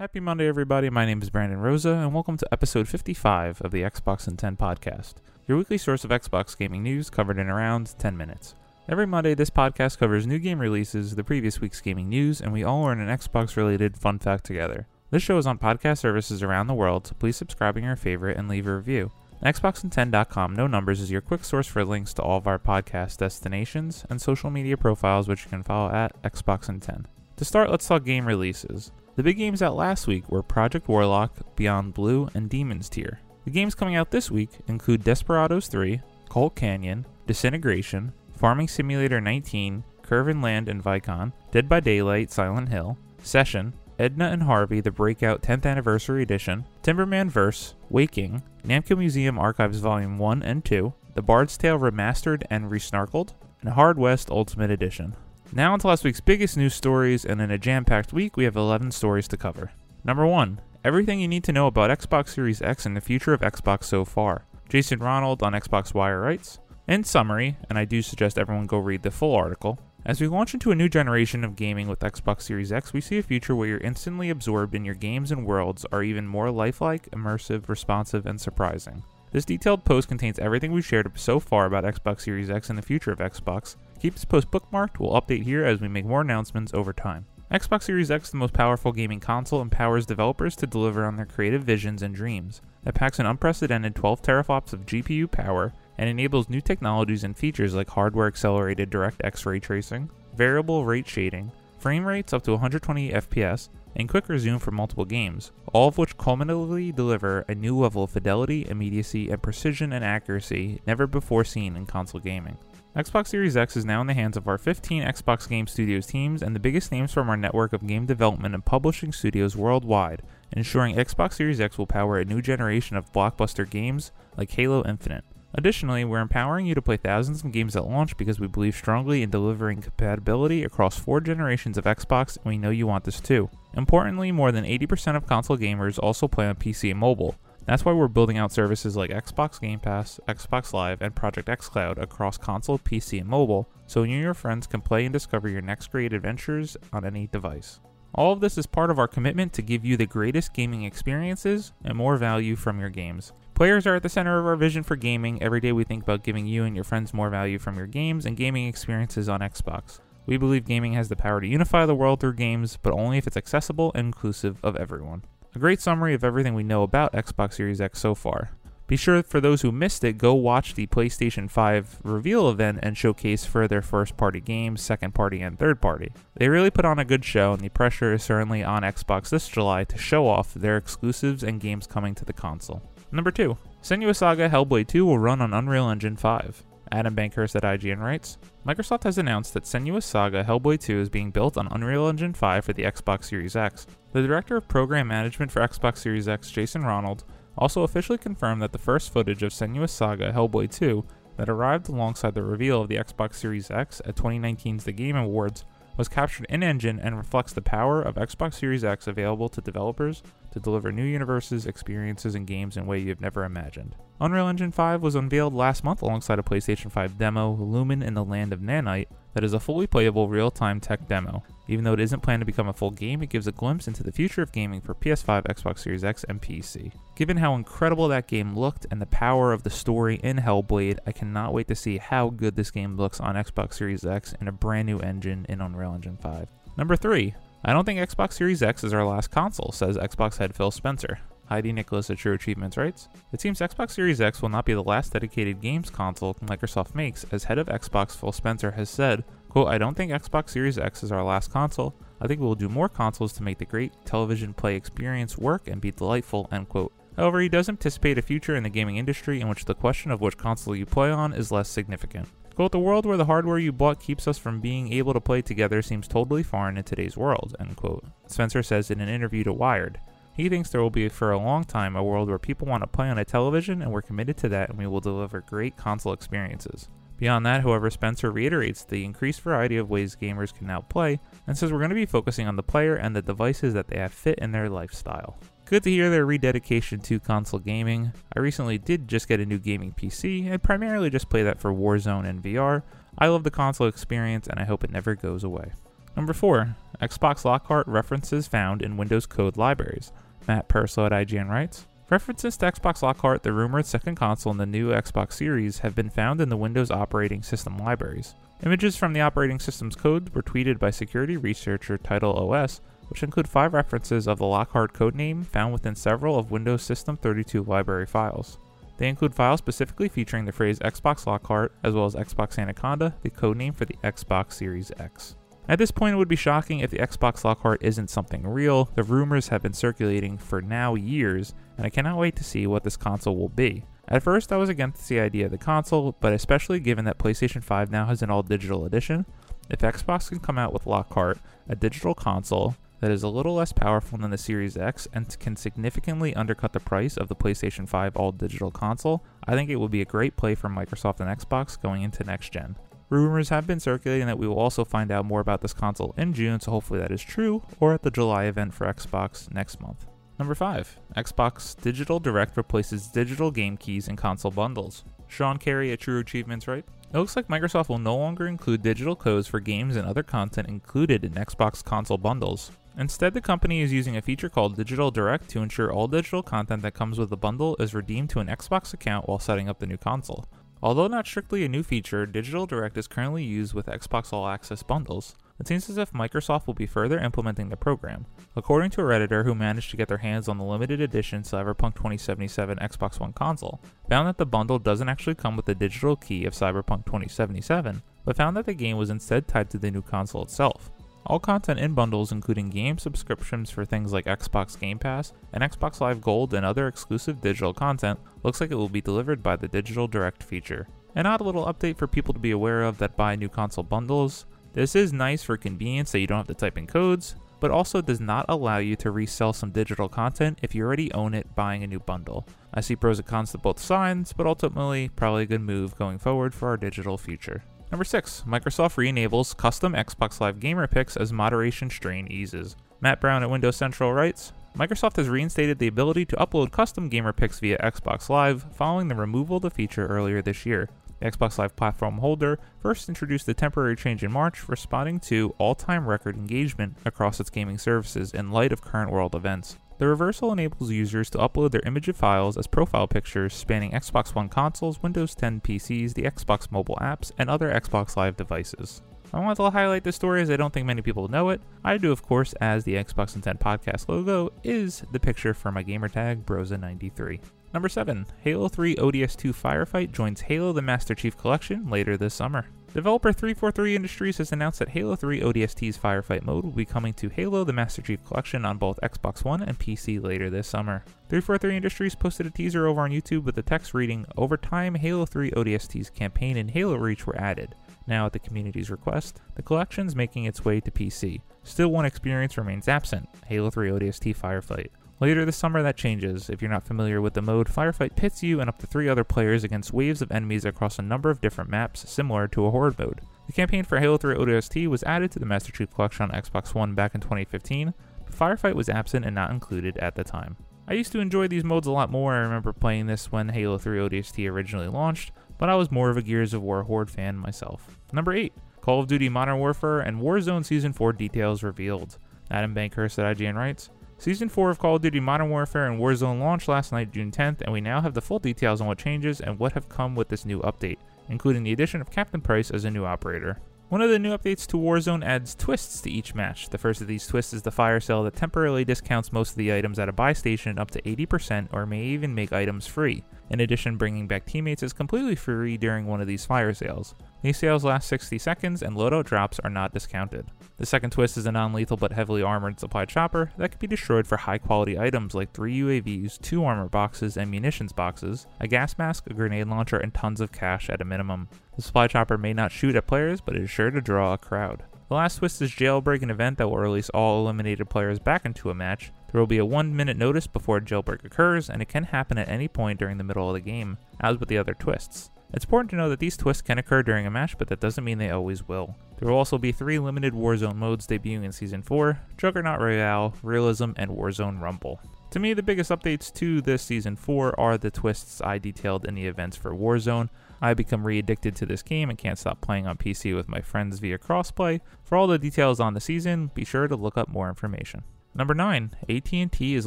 Happy Monday, everybody. My name is Brandon Rosa, and welcome to episode 55 of the Xbox in 10 podcast, your weekly source of Xbox gaming news covered in around 10 minutes. Every Monday, this podcast covers new game releases, the previous week's gaming news, and we all learn an Xbox related fun fact together. This show is on podcast services around the world, so please subscribe in your favorite and leave a review. Xbox10.com, no numbers, is your quick source for links to all of our podcast destinations and social media profiles, which you can follow at Xbox10. To start, let's talk game releases. The big games out last week were Project Warlock, Beyond Blue, and Demon's Tier. The games coming out this week include Desperados 3, Colt Canyon, Disintegration, Farming Simulator 19, Curve Land and Vicon, Dead by Daylight, Silent Hill, Session, Edna and Harvey, the Breakout 10th Anniversary Edition, Timberman Verse, Waking, Namco Museum Archives Volume 1 and 2, The Bard's Tale Remastered and Resnarkled, and Hard West Ultimate Edition. Now, onto last week's biggest news stories, and in a jam packed week, we have 11 stories to cover. Number 1 Everything you need to know about Xbox Series X and the future of Xbox so far. Jason Ronald on Xbox Wire writes In summary, and I do suggest everyone go read the full article, as we launch into a new generation of gaming with Xbox Series X, we see a future where you're instantly absorbed in your games and worlds are even more lifelike, immersive, responsive, and surprising. This detailed post contains everything we've shared so far about Xbox Series X and the future of Xbox, Keep this post bookmarked, we'll update here as we make more announcements over time. Xbox Series X, is the most powerful gaming console, empowers developers to deliver on their creative visions and dreams. It packs an unprecedented 12 teraflops of GPU power and enables new technologies and features like hardware accelerated DirectX ray tracing, variable rate shading, frame rates up to 120 FPS, and quick resume for multiple games, all of which culminatively deliver a new level of fidelity, immediacy, and precision and accuracy never before seen in console gaming. Xbox Series X is now in the hands of our 15 Xbox Game Studios teams and the biggest names from our network of game development and publishing studios worldwide, ensuring Xbox Series X will power a new generation of blockbuster games like Halo Infinite. Additionally, we're empowering you to play thousands of games at launch because we believe strongly in delivering compatibility across four generations of Xbox, and we know you want this too. Importantly, more than 80% of console gamers also play on PC and mobile, that's why we're building out services like Xbox Game Pass, Xbox Live, and Project xCloud across console, PC, and mobile, so you and your friends can play and discover your next great adventures on any device. All of this is part of our commitment to give you the greatest gaming experiences and more value from your games. Players are at the center of our vision for gaming. Every day we think about giving you and your friends more value from your games and gaming experiences on Xbox. We believe gaming has the power to unify the world through games, but only if it's accessible and inclusive of everyone. A great summary of everything we know about Xbox Series X so far. Be sure for those who missed it, go watch the PlayStation 5 reveal event and showcase for their first party games, second party, and third party. They really put on a good show, and the pressure is certainly on Xbox this July to show off their exclusives and games coming to the console. Number 2. Senua's Saga Hellblade 2 will run on Unreal Engine 5. Adam Bankhurst at IGN writes Microsoft has announced that Senua's Saga Hellblade 2 is being built on Unreal Engine 5 for the Xbox Series X. The director of program management for Xbox Series X, Jason Ronald, also officially confirmed that the first footage of Senua's Saga Hellblade 2 that arrived alongside the reveal of the Xbox Series X at 2019's The Game Awards was captured in engine and reflects the power of Xbox Series X available to developers to deliver new universes, experiences, and games in a way you've never imagined. Unreal Engine 5 was unveiled last month alongside a PlayStation 5 demo, Lumen in the Land of Nanite, that is a fully playable real time tech demo. Even though it isn't planned to become a full game, it gives a glimpse into the future of gaming for PS5, Xbox Series X, and PC. Given how incredible that game looked and the power of the story in Hellblade, I cannot wait to see how good this game looks on Xbox Series X in a brand new engine in Unreal Engine 5. Number 3. I don't think Xbox Series X is our last console, says Xbox head Phil Spencer. Heidi Nicholas at True Achievements writes It seems Xbox Series X will not be the last dedicated games console Microsoft makes, as head of Xbox Phil Spencer has said, quote, I don't think Xbox Series X is our last console. I think we will do more consoles to make the great television play experience work and be delightful, end quote. However, he does anticipate a future in the gaming industry in which the question of which console you play on is less significant. Quote, the world where the hardware you bought keeps us from being able to play together seems totally foreign in today's world, end quote. Spencer says in an interview to Wired. He thinks there will be for a long time a world where people want to play on a television, and we're committed to that, and we will deliver great console experiences. Beyond that, however, Spencer reiterates the increased variety of ways gamers can now play, and says we're going to be focusing on the player and the devices that they have fit in their lifestyle. Good to hear their rededication to console gaming. I recently did just get a new gaming PC and primarily just play that for Warzone and VR. I love the console experience and I hope it never goes away. Number 4. Xbox Lockhart references found in Windows code libraries. Matt Purslow at IGN writes References to Xbox Lockhart, the rumored second console in the new Xbox Series, have been found in the Windows operating system libraries. Images from the operating system's code were tweeted by security researcher Title OS, which include five references of the Lockhart codename found within several of Windows System 32 library files. They include files specifically featuring the phrase Xbox Lockhart, as well as Xbox Anaconda, the codename for the Xbox Series X. At this point, it would be shocking if the Xbox Lockhart isn't something real. The rumors have been circulating for now years, and I cannot wait to see what this console will be. At first, I was against the idea of the console, but especially given that PlayStation 5 now has an all digital edition, if Xbox can come out with Lockhart, a digital console that is a little less powerful than the Series X and can significantly undercut the price of the PlayStation 5 all digital console, I think it would be a great play for Microsoft and Xbox going into next gen. Rumors have been circulating that we will also find out more about this console in June, so hopefully that is true, or at the July event for Xbox next month. Number 5. Xbox Digital Direct replaces digital game keys in console bundles. Sean Carey at True Achievements right? It looks like Microsoft will no longer include digital codes for games and other content included in Xbox console bundles. Instead, the company is using a feature called Digital Direct to ensure all digital content that comes with the bundle is redeemed to an Xbox account while setting up the new console. Although not strictly a new feature, Digital Direct is currently used with Xbox All Access bundles. It seems as if Microsoft will be further implementing the program. According to a Redditor who managed to get their hands on the limited edition Cyberpunk 2077 Xbox One console, found that the bundle doesn't actually come with the digital key of Cyberpunk 2077, but found that the game was instead tied to the new console itself. All content in bundles, including game subscriptions for things like Xbox Game Pass and Xbox Live Gold and other exclusive digital content, looks like it will be delivered by the Digital Direct feature. An odd little update for people to be aware of that buy new console bundles. This is nice for convenience so you don't have to type in codes, but also does not allow you to resell some digital content if you already own it buying a new bundle. I see pros and cons to both sides, but ultimately, probably a good move going forward for our digital future. Number 6. Microsoft re-enables custom Xbox Live gamer picks as moderation strain eases. Matt Brown at Windows Central writes, Microsoft has reinstated the ability to upload custom gamer picks via Xbox Live following the removal of the feature earlier this year. The Xbox Live platform holder first introduced the temporary change in March, responding to all time record engagement across its gaming services in light of current world events. The reversal enables users to upload their image of files as profile pictures spanning Xbox One consoles, Windows 10 PCs, the Xbox mobile apps, and other Xbox Live devices. I want to highlight this story as I don't think many people know it. I do, of course, as the Xbox in 10 podcast logo is the picture for my gamertag Brosa93. Number 7. Halo 3 ODST Firefight joins Halo the Master Chief Collection later this summer. Developer 343 Industries has announced that Halo 3 ODST's Firefight mode will be coming to Halo the Master Chief Collection on both Xbox One and PC later this summer. 343 Industries posted a teaser over on YouTube with the text reading, Over time, Halo 3 ODST's campaign and Halo Reach were added. Now, at the community's request, the collection's making its way to PC. Still, one experience remains absent Halo 3 ODST Firefight. Later this summer, that changes. If you're not familiar with the mode, Firefight pits you and up to three other players against waves of enemies across a number of different maps, similar to a Horde mode. The campaign for Halo 3 ODST was added to the Master Chief Collection on Xbox One back in 2015, but Firefight was absent and not included at the time. I used to enjoy these modes a lot more. I remember playing this when Halo 3 ODST originally launched, but I was more of a Gears of War Horde fan myself. Number 8. Call of Duty Modern Warfare and Warzone Season 4 details revealed. Adam Bankhurst at IGN writes, Season 4 of Call of Duty Modern Warfare and Warzone launched last night, June 10th, and we now have the full details on what changes and what have come with this new update, including the addition of Captain Price as a new operator. One of the new updates to Warzone adds twists to each match. The first of these twists is the fire sale that temporarily discounts most of the items at a buy station up to 80% or may even make items free. In addition, bringing back teammates is completely free during one of these fire sales. These sales last 60 seconds and loadout drops are not discounted. The second twist is a non lethal but heavily armored supply chopper that can be destroyed for high quality items like 3 UAVs, 2 armor boxes and munitions boxes, a gas mask, a grenade launcher, and tons of cash at a minimum. The supply chopper may not shoot at players, but is sure to draw a crowd. The last twist is Jailbreak, an event that will release all eliminated players back into a match. There will be a one minute notice before a jailbreak occurs, and it can happen at any point during the middle of the game, as with the other twists. It's important to know that these twists can occur during a match, but that doesn't mean they always will. There will also be three limited Warzone modes debuting in Season 4 Juggernaut Royale, Realism, and Warzone Rumble. To me, the biggest updates to this Season 4 are the twists I detailed in the events for Warzone. I become re addicted to this game and can't stop playing on PC with my friends via crossplay. For all the details on the season, be sure to look up more information. Number 9, AT&T is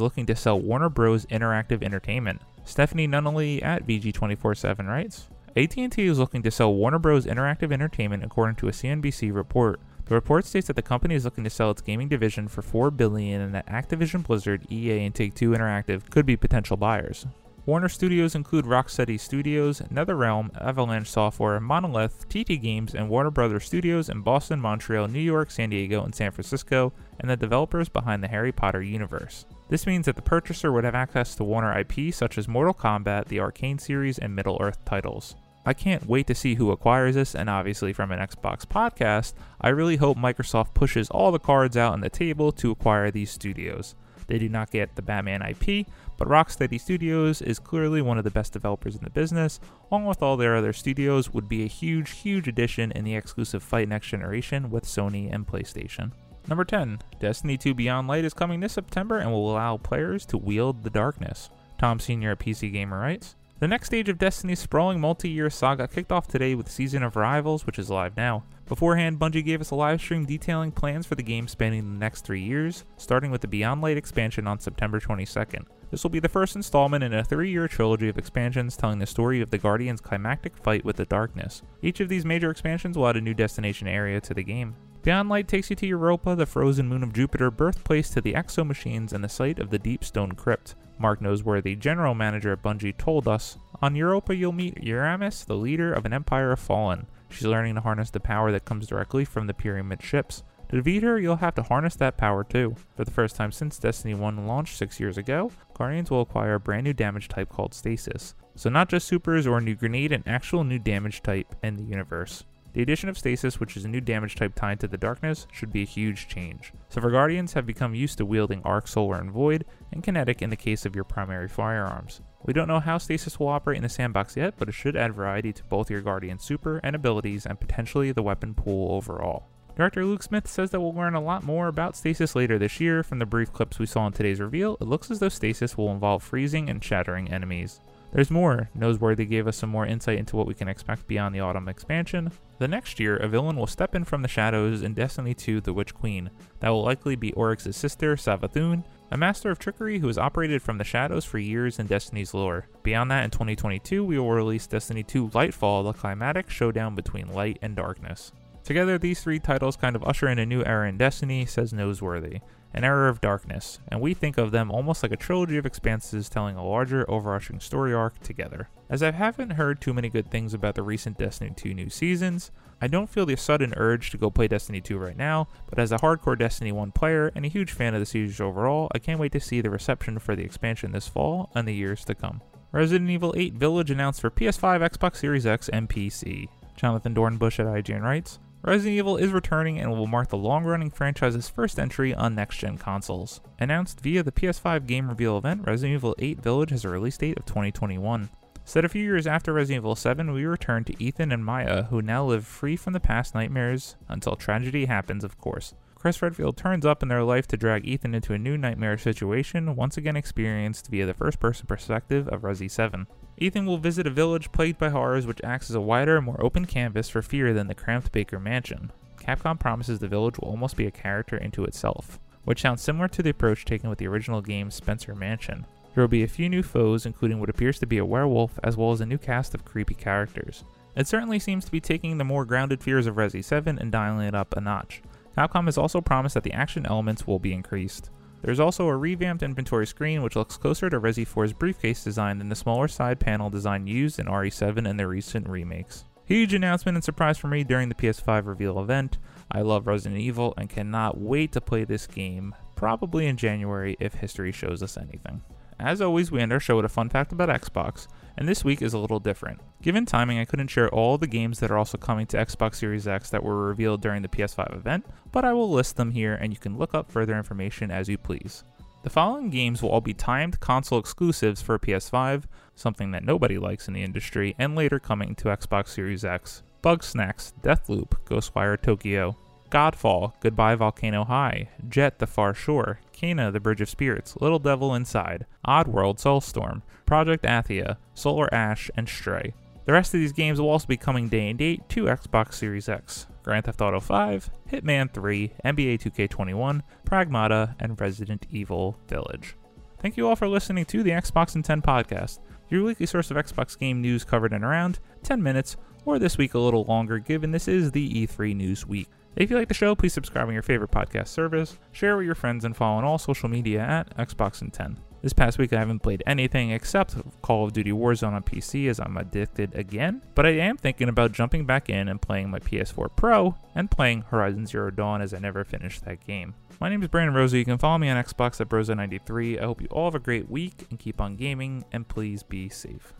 looking to sell Warner Bros. Interactive Entertainment. Stephany Nunneley at VG247 writes, AT&T is looking to sell Warner Bros. Interactive Entertainment according to a CNBC report. The report states that the company is looking to sell its gaming division for 4 billion and that Activision Blizzard, EA, and Take-Two Interactive could be potential buyers. Warner Studios include Rocksteady Studios, NetherRealm, Avalanche Software, Monolith, TT Games, and Warner Brothers Studios in Boston, Montreal, New York, San Diego, and San Francisco, and the developers behind the Harry Potter universe. This means that the purchaser would have access to Warner IP such as Mortal Kombat, the Arkham series, and Middle Earth titles. I can't wait to see who acquires this, and obviously, from an Xbox podcast, I really hope Microsoft pushes all the cards out on the table to acquire these studios. They do not get the Batman IP, but Rocksteady Studios is clearly one of the best developers in the business, along with all their other studios, would be a huge, huge addition in the exclusive fight next generation with Sony and PlayStation. Number 10, Destiny 2 Beyond Light is coming this September and will allow players to wield the darkness. Tom Senior at PC Gamer writes, the next stage of Destiny's sprawling multi-year saga kicked off today with Season of Rivals, which is live now. Beforehand, Bungie gave us a live stream detailing plans for the game spanning the next three years, starting with the Beyond Light expansion on September 22nd. This will be the first installment in a three-year trilogy of expansions telling the story of the Guardians' climactic fight with the Darkness. Each of these major expansions will add a new destination area to the game. Beyond Light takes you to Europa, the frozen moon of Jupiter, birthplace to the Exo Machines, and the site of the Deep Stone Crypt. Mark Noseworthy the general manager at Bungie, told us On Europa, you'll meet Eramis, the leader of an empire of fallen. She's learning to harness the power that comes directly from the Pyramid ships. To defeat her, you'll have to harness that power too. For the first time since Destiny 1 launched six years ago, Guardians will acquire a brand new damage type called Stasis. So, not just supers or a new grenade, an actual new damage type in the universe. The addition of Stasis, which is a new damage type tied to the darkness, should be a huge change. So for Guardians have become used to wielding Arc, Solar, and Void, and Kinetic in the case of your primary firearms. We don't know how Stasis will operate in the sandbox yet, but it should add variety to both your Guardian super and abilities and potentially the weapon pool overall. Director Luke Smith says that we'll learn a lot more about Stasis later this year. From the brief clips we saw in today's reveal, it looks as though Stasis will involve freezing and shattering enemies. There's more. Noseworthy gave us some more insight into what we can expect beyond the autumn expansion. The next year, a villain will step in from the shadows in Destiny 2 The Witch Queen. That will likely be Oryx's sister, Savathun, a master of trickery who has operated from the shadows for years in Destiny's lore. Beyond that, in 2022, we will release Destiny 2 Lightfall, the climatic showdown between light and darkness. Together, these three titles kind of usher in a new era in Destiny, says Noseworthy an era of darkness, and we think of them almost like a trilogy of expanses telling a larger, overarching story arc together. As I haven't heard too many good things about the recent Destiny 2 new seasons, I don't feel the sudden urge to go play Destiny 2 right now, but as a hardcore Destiny 1 player and a huge fan of the series overall, I can't wait to see the reception for the expansion this fall and the years to come. Resident Evil 8 Village announced for PS5, Xbox Series X, and PC. Jonathan Dornbush at IGN writes, Resident Evil is returning and will mark the long running franchise's first entry on next gen consoles. Announced via the PS5 game reveal event, Resident Evil 8 Village has a release date of 2021. Set a few years after Resident Evil 7, we return to Ethan and Maya, who now live free from the past nightmares until tragedy happens, of course. Chris Redfield turns up in their life to drag Ethan into a new nightmare situation, once again experienced via the first person perspective of Resi 7. Ethan will visit a village plagued by horrors which acts as a wider, more open canvas for fear than the cramped Baker mansion. Capcom promises the village will almost be a character into itself, which sounds similar to the approach taken with the original game's Spencer Mansion. There will be a few new foes, including what appears to be a werewolf, as well as a new cast of creepy characters. It certainly seems to be taking the more grounded fears of Resi 7 and dialing it up a notch. Capcom has also promised that the action elements will be increased. There's also a revamped inventory screen which looks closer to Resi 4's briefcase design than the smaller side panel design used in RE7 and their recent remakes. Huge announcement and surprise for me during the PS5 reveal event. I love Resident Evil and cannot wait to play this game, probably in January if history shows us anything. As always, we end our show with a fun fact about Xbox, and this week is a little different. Given timing, I couldn't share all the games that are also coming to Xbox Series X that were revealed during the PS5 event, but I will list them here and you can look up further information as you please. The following games will all be timed console exclusives for PS5, something that nobody likes in the industry, and later coming to Xbox Series X. Bugsnax, Deathloop, Ghostwire Tokyo, Godfall, Goodbye Volcano High, Jet the Far Shore, Kena the Bridge of Spirits, Little Devil Inside, Oddworld Soulstorm, Project Athia, Solar Ash, and Stray. The rest of these games will also be coming day and date to Xbox Series X. Grand Theft Auto 5, Hitman 3, NBA 2K21, Pragmata, and Resident Evil Village. Thank you all for listening to the Xbox in 10 podcast, your weekly source of Xbox game news covered in around 10 minutes, or this week a little longer given this is the E3 news week. If you like the show, please subscribe on your favorite podcast service, share with your friends, and follow on all social media at Xbox in 10. This past week, I haven't played anything except Call of Duty Warzone on PC as I'm addicted again, but I am thinking about jumping back in and playing my PS4 Pro and playing Horizon Zero Dawn as I never finished that game. My name is Brandon Rosa. You can follow me on Xbox at Brosa93. I hope you all have a great week and keep on gaming, and please be safe.